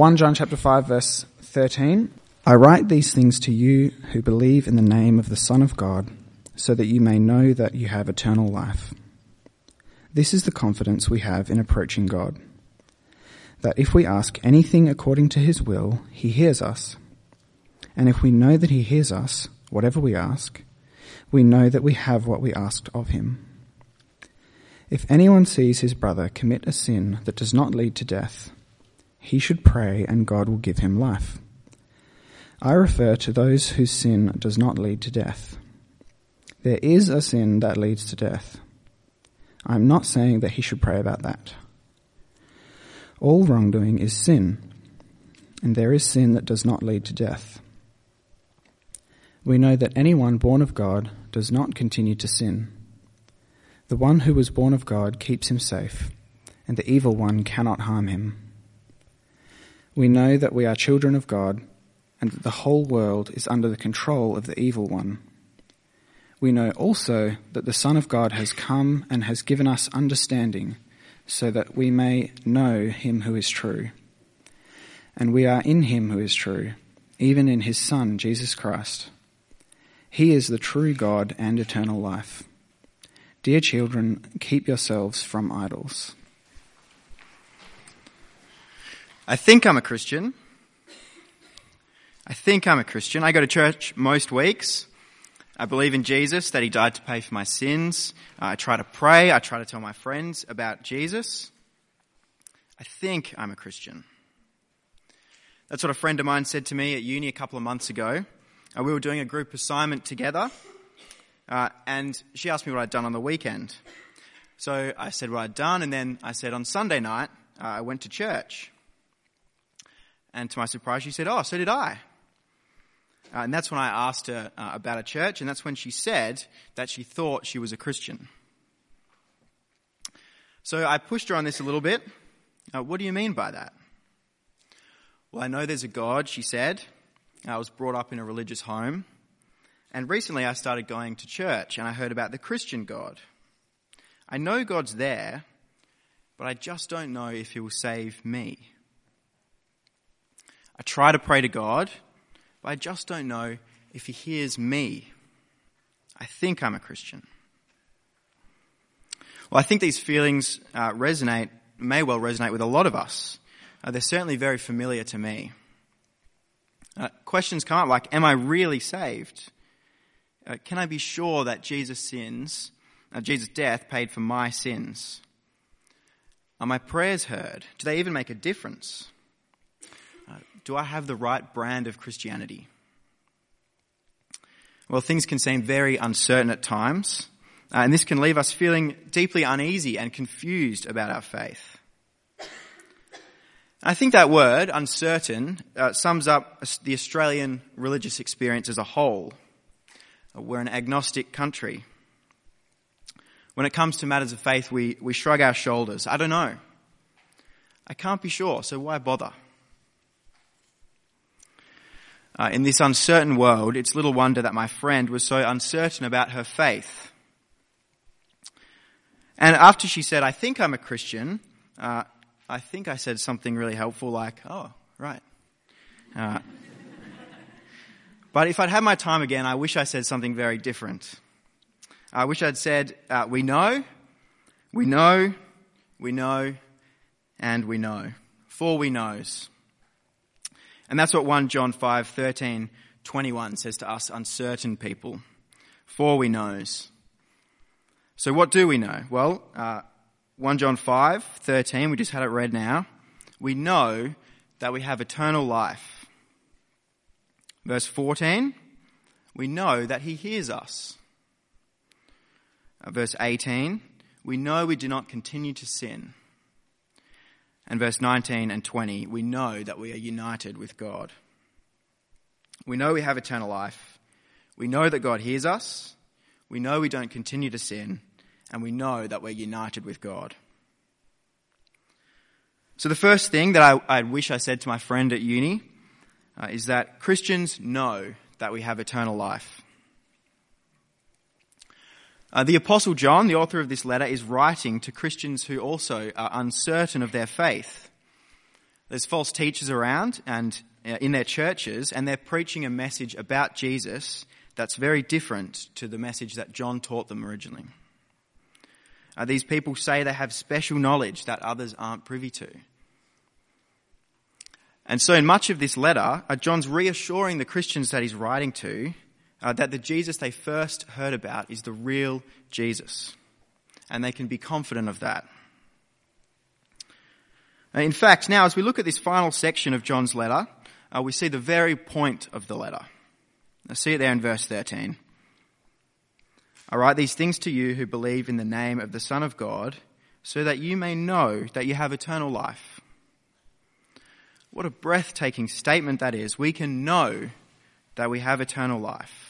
1 John chapter 5 verse 13. I write these things to you who believe in the name of the Son of God, so that you may know that you have eternal life. This is the confidence we have in approaching God. That if we ask anything according to his will, he hears us. And if we know that he hears us, whatever we ask, we know that we have what we asked of him. If anyone sees his brother commit a sin that does not lead to death, he should pray and God will give him life. I refer to those whose sin does not lead to death. There is a sin that leads to death. I am not saying that he should pray about that. All wrongdoing is sin, and there is sin that does not lead to death. We know that anyone born of God does not continue to sin. The one who was born of God keeps him safe, and the evil one cannot harm him. We know that we are children of God and that the whole world is under the control of the evil one. We know also that the Son of God has come and has given us understanding so that we may know him who is true. And we are in him who is true, even in his Son, Jesus Christ. He is the true God and eternal life. Dear children, keep yourselves from idols. I think I'm a Christian. I think I'm a Christian. I go to church most weeks. I believe in Jesus, that He died to pay for my sins. I try to pray. I try to tell my friends about Jesus. I think I'm a Christian. That's what a friend of mine said to me at uni a couple of months ago. Uh, we were doing a group assignment together, uh, and she asked me what I'd done on the weekend. So I said what I'd done, and then I said on Sunday night, uh, I went to church. And to my surprise, she said, Oh, so did I. Uh, and that's when I asked her uh, about a church, and that's when she said that she thought she was a Christian. So I pushed her on this a little bit. Uh, what do you mean by that? Well, I know there's a God, she said. I was brought up in a religious home. And recently I started going to church and I heard about the Christian God. I know God's there, but I just don't know if He will save me. I try to pray to God, but I just don't know if He hears me. I think I'm a Christian. Well, I think these feelings uh, resonate, may well resonate with a lot of us. Uh, they're certainly very familiar to me. Uh, questions come up like, am I really saved? Uh, can I be sure that Jesus' sins, uh, Jesus' death paid for my sins? Are my prayers heard? Do they even make a difference? Do I have the right brand of Christianity? Well, things can seem very uncertain at times, uh, and this can leave us feeling deeply uneasy and confused about our faith. I think that word, uncertain, uh, sums up the Australian religious experience as a whole. Uh, we're an agnostic country. When it comes to matters of faith, we, we shrug our shoulders. I don't know. I can't be sure, so why bother? Uh, in this uncertain world, it's little wonder that my friend was so uncertain about her faith. And after she said, I think I'm a Christian, uh, I think I said something really helpful like, oh, right. Uh, but if I'd had my time again, I wish I said something very different. I wish I'd said, uh, we know, we know, we know, and we know. Four we knows. And that's what 1 John 5, 13, 21 says to us uncertain people. Four we knows. So what do we know? Well, uh, 1 John 5, 13, we just had it read now. We know that we have eternal life. Verse 14, we know that he hears us. Uh, verse 18, we know we do not continue to sin. And verse 19 and 20, we know that we are united with God. We know we have eternal life. We know that God hears us. We know we don't continue to sin. And we know that we're united with God. So the first thing that I, I wish I said to my friend at uni uh, is that Christians know that we have eternal life. Uh, the Apostle John, the author of this letter, is writing to Christians who also are uncertain of their faith. There's false teachers around and uh, in their churches, and they're preaching a message about Jesus that's very different to the message that John taught them originally. Uh, these people say they have special knowledge that others aren't privy to. And so, in much of this letter, uh, John's reassuring the Christians that he's writing to uh, that the Jesus they first heard about is the real Jesus. And they can be confident of that. Uh, in fact, now as we look at this final section of John's letter, uh, we see the very point of the letter. I see it there in verse 13. I write these things to you who believe in the name of the Son of God, so that you may know that you have eternal life. What a breathtaking statement that is. We can know that we have eternal life.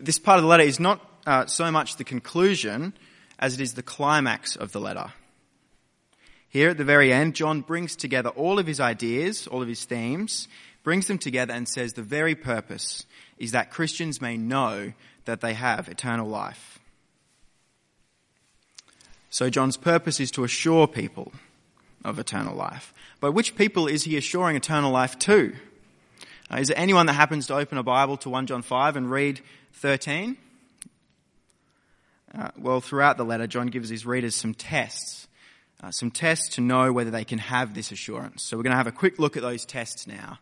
This part of the letter is not uh, so much the conclusion as it is the climax of the letter. Here at the very end, John brings together all of his ideas, all of his themes, brings them together and says the very purpose is that Christians may know that they have eternal life. So John's purpose is to assure people of eternal life. But which people is he assuring eternal life to? Uh, is there anyone that happens to open a Bible to 1 John 5 and read 13? Uh, well, throughout the letter, John gives his readers some tests uh, some tests to know whether they can have this assurance. So we're going to have a quick look at those tests now.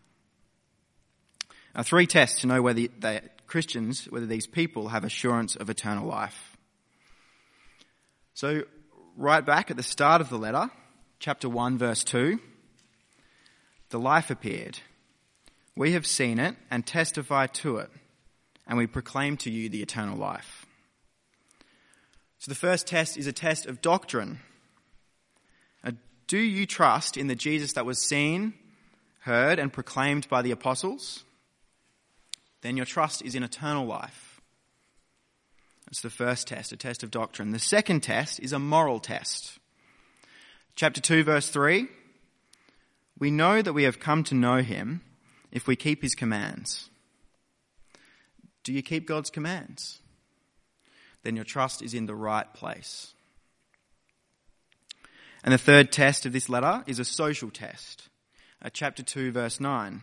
Uh, three tests to know whether they, Christians, whether these people have assurance of eternal life. So, right back at the start of the letter, chapter 1, verse 2, the life appeared. We have seen it and testify to it, and we proclaim to you the eternal life. So, the first test is a test of doctrine. Uh, do you trust in the Jesus that was seen, heard, and proclaimed by the apostles? Then your trust is in eternal life. That's the first test, a test of doctrine. The second test is a moral test. Chapter 2, verse 3 We know that we have come to know him if we keep his commands. Do you keep God's commands? Then your trust is in the right place. And the third test of this letter is a social test. Uh, chapter 2, verse 9.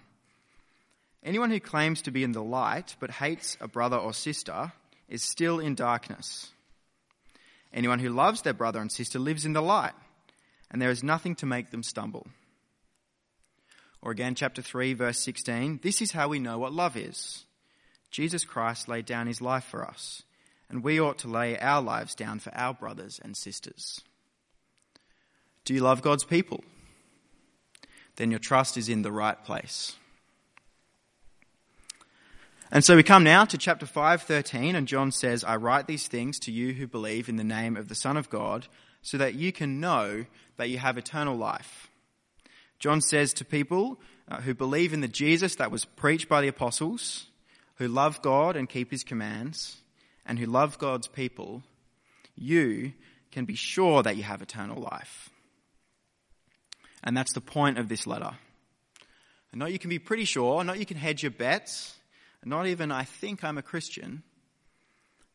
Anyone who claims to be in the light but hates a brother or sister is still in darkness. Anyone who loves their brother and sister lives in the light, and there is nothing to make them stumble. Or again, chapter 3, verse 16. This is how we know what love is. Jesus Christ laid down his life for us, and we ought to lay our lives down for our brothers and sisters. Do you love God's people? Then your trust is in the right place. And so we come now to chapter 5:13 and John says, "I write these things to you who believe in the name of the Son of God, so that you can know that you have eternal life." John says to people uh, who believe in the Jesus that was preached by the apostles, who love God and keep his commands, and who love God's people, you can be sure that you have eternal life. And that's the point of this letter. And not you can be pretty sure, not you can hedge your bets, not even I think I'm a Christian,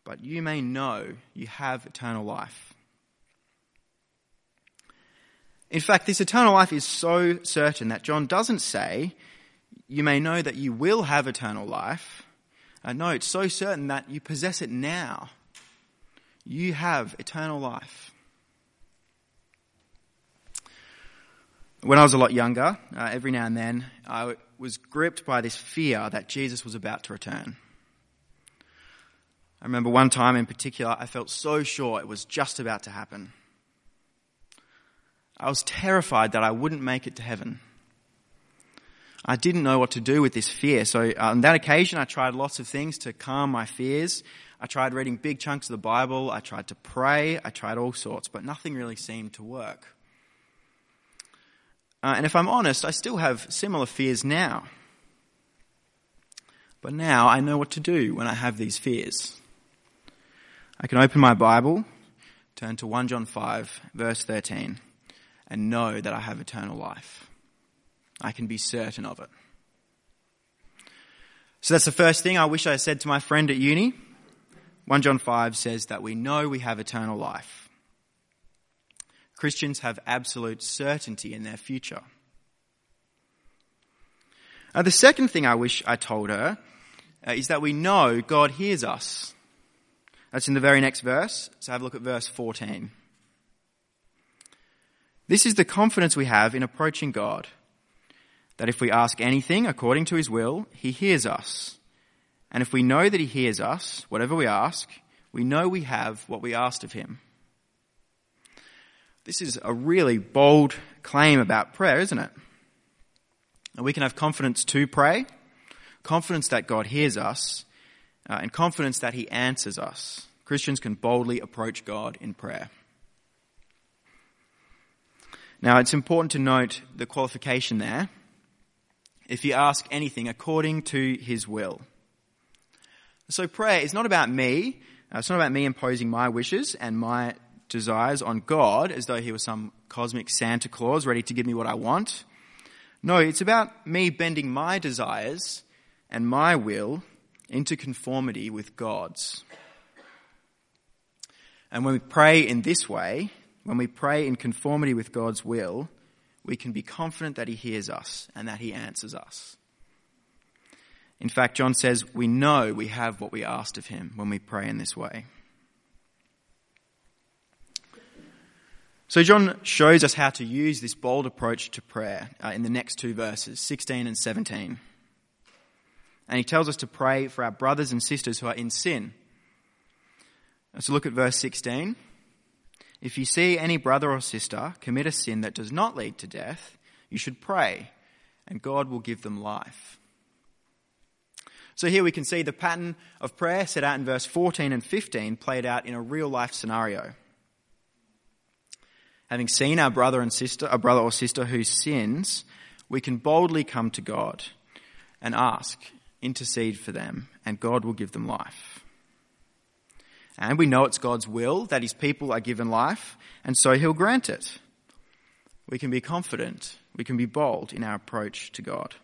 but you may know you have eternal life. In fact, this eternal life is so certain that John doesn't say, you may know that you will have eternal life. Uh, no, it's so certain that you possess it now. You have eternal life. When I was a lot younger, uh, every now and then, I was gripped by this fear that Jesus was about to return. I remember one time in particular, I felt so sure it was just about to happen. I was terrified that I wouldn't make it to heaven. I didn't know what to do with this fear. So uh, on that occasion, I tried lots of things to calm my fears. I tried reading big chunks of the Bible. I tried to pray. I tried all sorts, but nothing really seemed to work. Uh, and if I'm honest, I still have similar fears now. But now I know what to do when I have these fears. I can open my Bible, turn to 1 John 5, verse 13, and know that I have eternal life. I can be certain of it. So that's the first thing I wish I said to my friend at uni. 1 John 5 says that we know we have eternal life. Christians have absolute certainty in their future. Uh, the second thing I wish I told her uh, is that we know God hears us. That's in the very next verse. So have a look at verse 14. This is the confidence we have in approaching God. That if we ask anything according to his will, he hears us. And if we know that he hears us, whatever we ask, we know we have what we asked of him. This is a really bold claim about prayer, isn't it? And we can have confidence to pray, confidence that God hears us, uh, and confidence that he answers us. Christians can boldly approach God in prayer. Now, it's important to note the qualification there. If you ask anything according to his will. So prayer is not about me. Uh, it's not about me imposing my wishes and my desires on God as though he was some cosmic Santa Claus ready to give me what I want. No, it's about me bending my desires and my will into conformity with God's. And when we pray in this way, when we pray in conformity with God's will, we can be confident that He hears us and that He answers us. In fact, John says we know we have what we asked of Him when we pray in this way. So John shows us how to use this bold approach to prayer uh, in the next two verses, 16 and 17. And he tells us to pray for our brothers and sisters who are in sin. Let's look at verse 16. If you see any brother or sister commit a sin that does not lead to death, you should pray, and God will give them life. So here we can see the pattern of prayer set out in verse 14 and 15 played out in a real life scenario having seen our brother and sister, a brother or sister who sins, we can boldly come to God and ask, intercede for them, and God will give them life. And we know it's God's will that his people are given life, and so he'll grant it. We can be confident, we can be bold in our approach to God.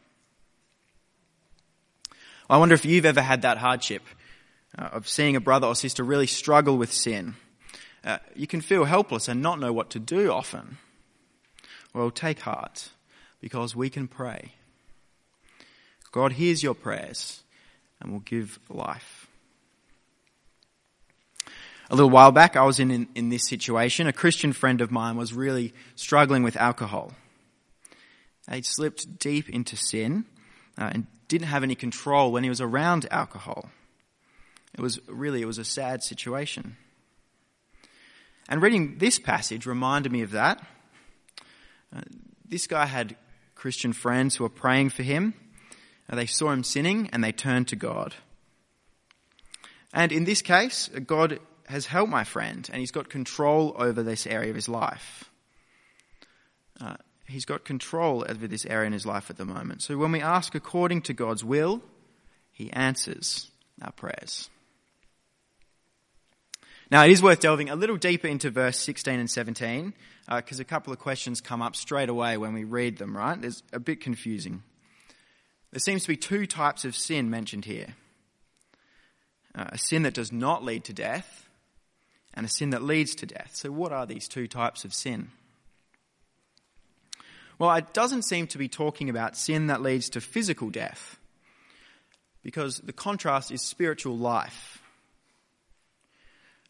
I wonder if you've ever had that hardship uh, of seeing a brother or sister really struggle with sin uh, you can feel helpless and not know what to do often. Well, take heart because we can pray. God hears your prayers and will give life. A little while back, I was in, in, in, this situation. A Christian friend of mine was really struggling with alcohol. He'd slipped deep into sin uh, and didn't have any control when he was around alcohol. It was really, it was a sad situation. And reading this passage reminded me of that. Uh, this guy had Christian friends who were praying for him. Uh, they saw him sinning and they turned to God. And in this case, God has helped my friend and he's got control over this area of his life. Uh, he's got control over this area in his life at the moment. So when we ask according to God's will, he answers our prayers. Now, it is worth delving a little deeper into verse 16 and 17, because uh, a couple of questions come up straight away when we read them, right? It's a bit confusing. There seems to be two types of sin mentioned here uh, a sin that does not lead to death, and a sin that leads to death. So, what are these two types of sin? Well, it doesn't seem to be talking about sin that leads to physical death, because the contrast is spiritual life.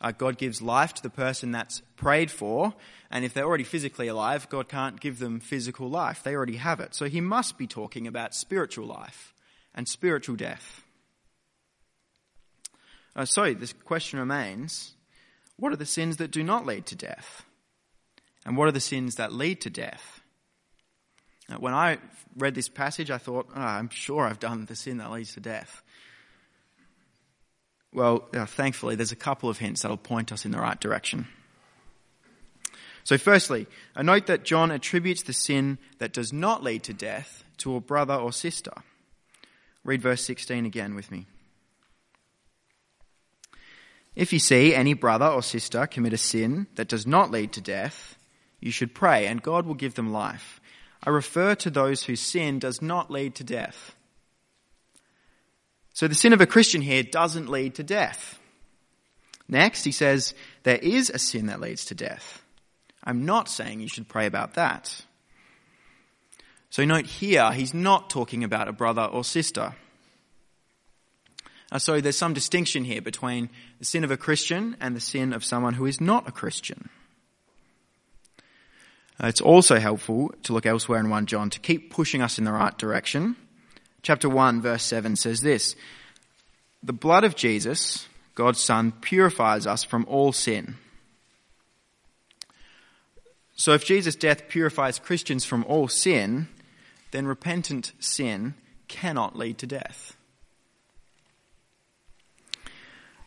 Uh, God gives life to the person that's prayed for, and if they're already physically alive, God can't give them physical life. They already have it. So he must be talking about spiritual life and spiritual death. Uh, so this question remains what are the sins that do not lead to death? And what are the sins that lead to death? Uh, when I read this passage, I thought, oh, I'm sure I've done the sin that leads to death. Well, uh, thankfully, there's a couple of hints that'll point us in the right direction. So, firstly, a note that John attributes the sin that does not lead to death to a brother or sister. Read verse 16 again with me. If you see any brother or sister commit a sin that does not lead to death, you should pray, and God will give them life. I refer to those whose sin does not lead to death. So the sin of a Christian here doesn't lead to death. Next, he says there is a sin that leads to death. I'm not saying you should pray about that. So note here, he's not talking about a brother or sister. Uh, so there's some distinction here between the sin of a Christian and the sin of someone who is not a Christian. Uh, it's also helpful to look elsewhere in 1 John to keep pushing us in the right direction. Chapter 1 verse 7 says this, The blood of Jesus, God's Son, purifies us from all sin. So if Jesus' death purifies Christians from all sin, then repentant sin cannot lead to death.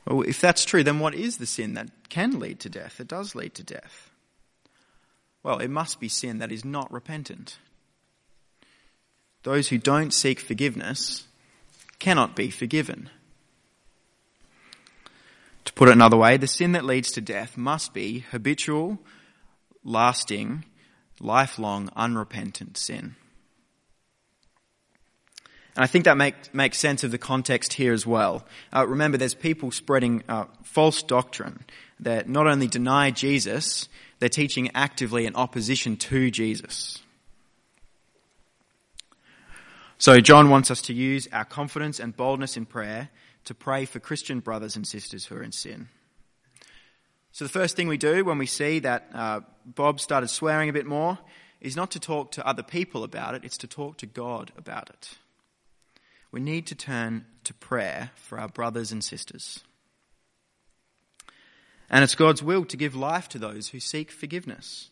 Well, if that's true, then what is the sin that can lead to death? It does lead to death. Well, it must be sin that is not repentant. Those who don't seek forgiveness cannot be forgiven. To put it another way, the sin that leads to death must be habitual, lasting, lifelong, unrepentant sin. And I think that make, makes sense of the context here as well. Uh, remember, there's people spreading uh, false doctrine that not only deny Jesus, they're teaching actively in opposition to Jesus. So John wants us to use our confidence and boldness in prayer to pray for Christian brothers and sisters who are in sin. So the first thing we do when we see that uh, Bob started swearing a bit more is not to talk to other people about it, it's to talk to God about it. We need to turn to prayer for our brothers and sisters. And it's God's will to give life to those who seek forgiveness.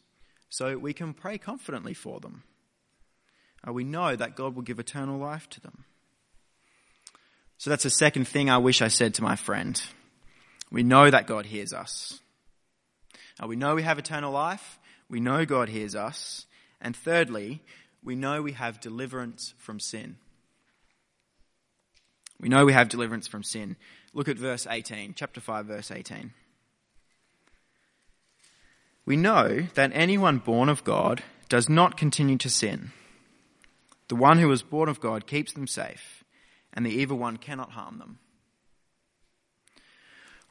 So we can pray confidently for them. We know that God will give eternal life to them. So that's the second thing I wish I said to my friend. We know that God hears us. We know we have eternal life. We know God hears us. And thirdly, we know we have deliverance from sin. We know we have deliverance from sin. Look at verse 18, chapter 5, verse 18. We know that anyone born of God does not continue to sin. The one who is born of God keeps them safe, and the evil one cannot harm them.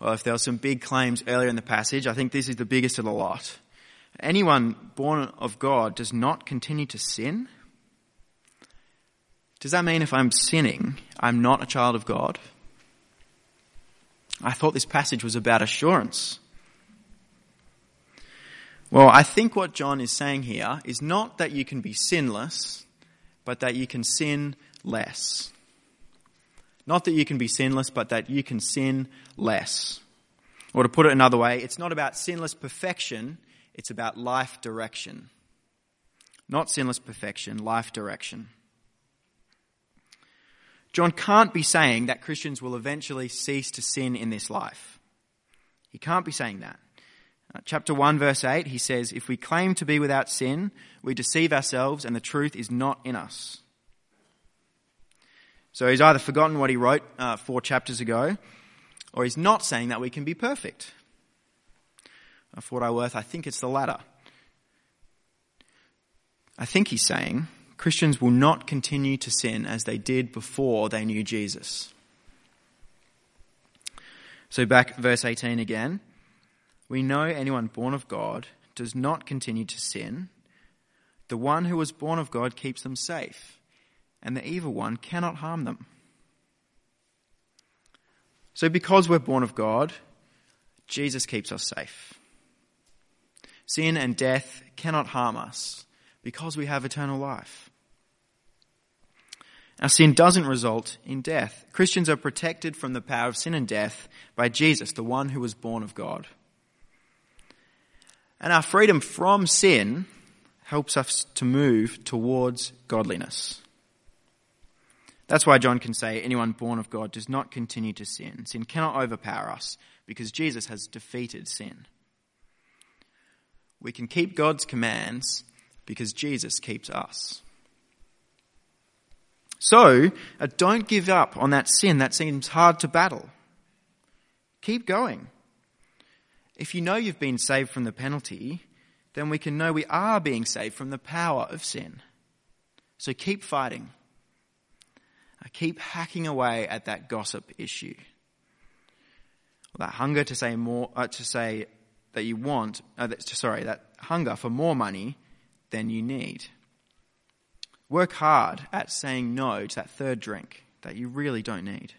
Well, if there were some big claims earlier in the passage, I think this is the biggest of the lot. Anyone born of God does not continue to sin. Does that mean if I'm sinning, I'm not a child of God? I thought this passage was about assurance. Well, I think what John is saying here is not that you can be sinless, but that you can sin less. Not that you can be sinless, but that you can sin less. Or to put it another way, it's not about sinless perfection, it's about life direction. Not sinless perfection, life direction. John can't be saying that Christians will eventually cease to sin in this life. He can't be saying that. Uh, chapter 1 verse 8, he says, If we claim to be without sin, we deceive ourselves and the truth is not in us. So he's either forgotten what he wrote uh, four chapters ago, or he's not saying that we can be perfect. For what I worth, I think it's the latter. I think he's saying Christians will not continue to sin as they did before they knew Jesus. So back verse 18 again. We know anyone born of God does not continue to sin. The one who was born of God keeps them safe, and the evil one cannot harm them. So, because we're born of God, Jesus keeps us safe. Sin and death cannot harm us because we have eternal life. Our sin doesn't result in death. Christians are protected from the power of sin and death by Jesus, the one who was born of God. And our freedom from sin helps us to move towards godliness. That's why John can say anyone born of God does not continue to sin. Sin cannot overpower us because Jesus has defeated sin. We can keep God's commands because Jesus keeps us. So, uh, don't give up on that sin that seems hard to battle. Keep going. If you know you've been saved from the penalty, then we can know we are being saved from the power of sin. So keep fighting. Keep hacking away at that gossip issue. That hunger to say more, uh, to say that you want, uh, that, sorry, that hunger for more money than you need. Work hard at saying no to that third drink that you really don't need.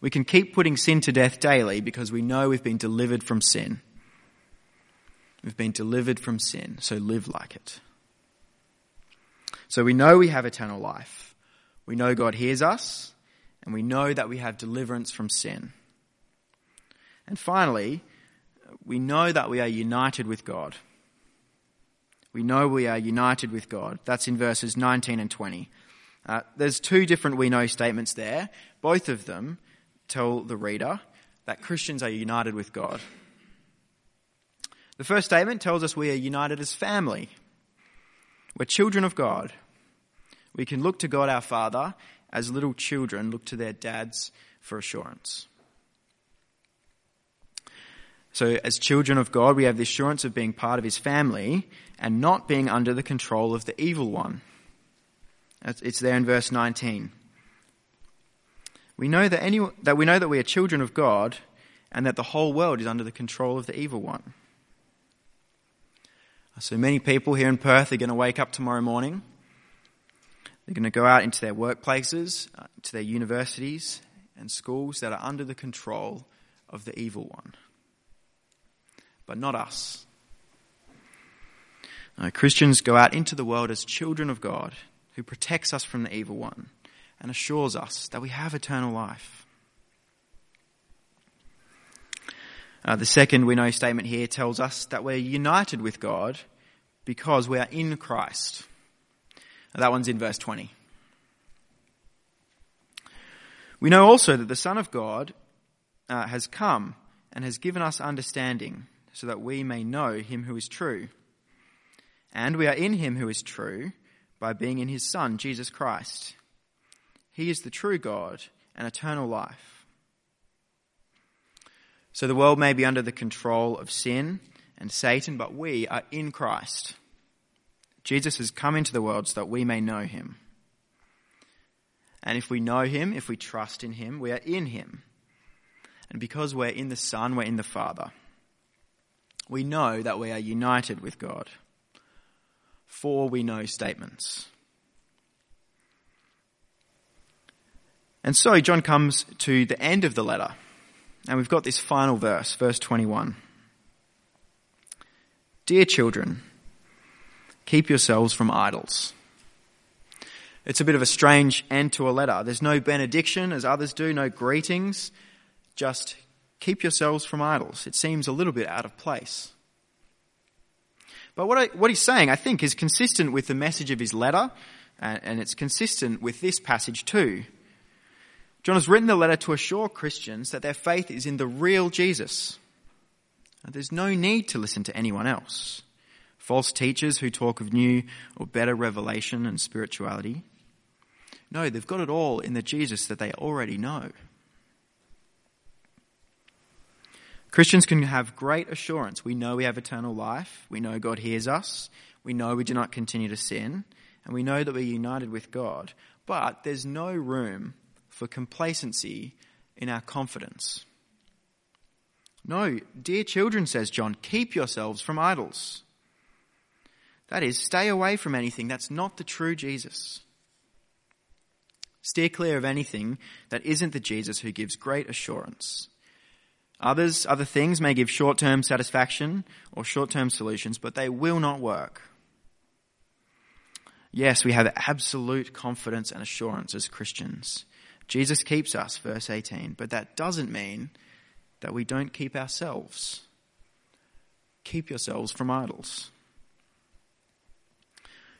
We can keep putting sin to death daily because we know we've been delivered from sin. We've been delivered from sin, so live like it. So we know we have eternal life. We know God hears us, and we know that we have deliverance from sin. And finally, we know that we are united with God. We know we are united with God. That's in verses 19 and 20. Uh, there's two different we know statements there. Both of them tell the reader that Christians are united with God. The first statement tells us we are united as family. We're children of God. We can look to God our Father as little children look to their dads for assurance. So, as children of God, we have the assurance of being part of His family and not being under the control of the evil one. It's there in verse 19. We know that, any, that we know that we are children of God and that the whole world is under the control of the evil one. So many people here in Perth are going to wake up tomorrow morning. They're going to go out into their workplaces, uh, to their universities and schools that are under the control of the evil one. But not us. No, Christians go out into the world as children of God who protects us from the evil one and assures us that we have eternal life. Uh, the second we know statement here tells us that we're united with God because we are in Christ. That one's in verse 20. We know also that the Son of God uh, has come and has given us understanding so that we may know him who is true. And we are in him who is true by being in his Son, Jesus Christ. He is the true God and eternal life. So the world may be under the control of sin and Satan, but we are in Christ. Jesus has come into the world so that we may know him. And if we know him, if we trust in him, we are in him. And because we're in the Son, we're in the Father. We know that we are united with God. Four we know statements. And so John comes to the end of the letter, and we've got this final verse, verse 21. Dear children, keep yourselves from idols. It's a bit of a strange end to a letter. There's no benediction as others do, no greetings. Just keep yourselves from idols. It seems a little bit out of place. But what, I, what he's saying, I think, is consistent with the message of his letter, and, and it's consistent with this passage too. John has written the letter to assure Christians that their faith is in the real Jesus. There's no need to listen to anyone else. False teachers who talk of new or better revelation and spirituality. No, they've got it all in the Jesus that they already know. Christians can have great assurance. We know we have eternal life. We know God hears us. We know we do not continue to sin. And we know that we're united with God. But there's no room for complacency in our confidence. No, dear children, says John, keep yourselves from idols. That is, stay away from anything that's not the true Jesus. Steer clear of anything that isn't the Jesus who gives great assurance. Others, other things may give short-term satisfaction or short-term solutions, but they will not work. Yes, we have absolute confidence and assurance as Christians. Jesus keeps us, verse 18, but that doesn't mean that we don't keep ourselves. Keep yourselves from idols.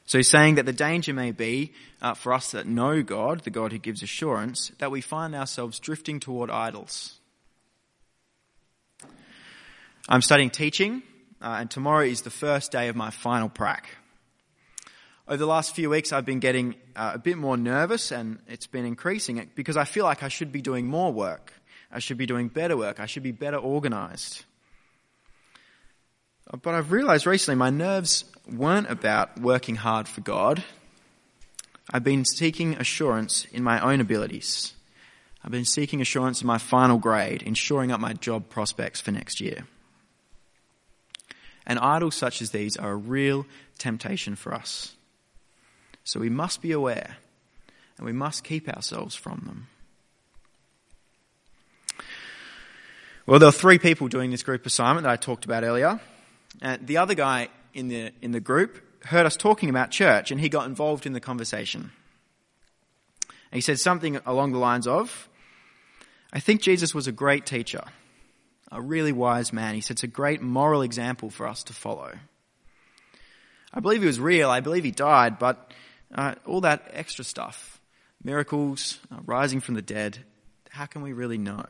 So he's saying that the danger may be uh, for us that know God, the God who gives assurance, that we find ourselves drifting toward idols. I'm studying teaching, uh, and tomorrow is the first day of my final prac. Over the last few weeks, I've been getting uh, a bit more nervous, and it's been increasing because I feel like I should be doing more work. I should be doing better work. I should be better organized. But I've realized recently my nerves weren't about working hard for God. I've been seeking assurance in my own abilities. I've been seeking assurance in my final grade, in shoring up my job prospects for next year. And idols such as these are a real temptation for us. So we must be aware and we must keep ourselves from them. Well, there were three people doing this group assignment that I talked about earlier. And the other guy in the, in the group heard us talking about church and he got involved in the conversation. And he said something along the lines of, I think Jesus was a great teacher, a really wise man. He sets a great moral example for us to follow. I believe he was real. I believe he died, but uh, all that extra stuff, miracles, uh, rising from the dead, how can we really know?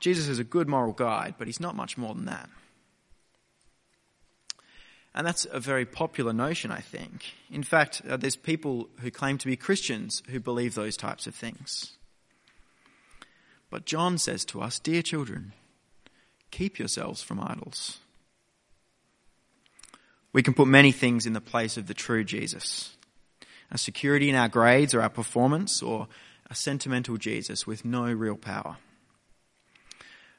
Jesus is a good moral guide, but he's not much more than that. And that's a very popular notion, I think. In fact, uh, there's people who claim to be Christians who believe those types of things. But John says to us, Dear children, keep yourselves from idols. We can put many things in the place of the true Jesus a security in our grades or our performance, or a sentimental Jesus with no real power.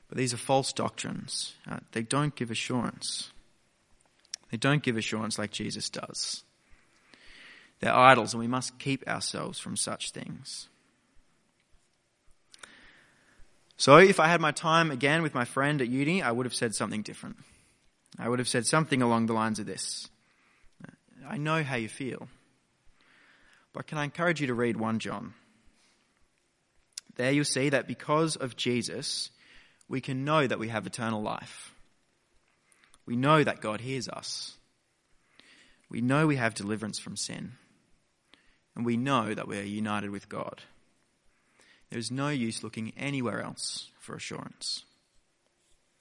But these are false doctrines. Uh, they don't give assurance. They don't give assurance like Jesus does. They're idols, and we must keep ourselves from such things. So, if I had my time again with my friend at uni, I would have said something different. I would have said something along the lines of this I know how you feel, but can I encourage you to read 1 John? There you'll see that because of Jesus, we can know that we have eternal life. We know that God hears us. We know we have deliverance from sin. And we know that we are united with God. There is no use looking anywhere else for assurance.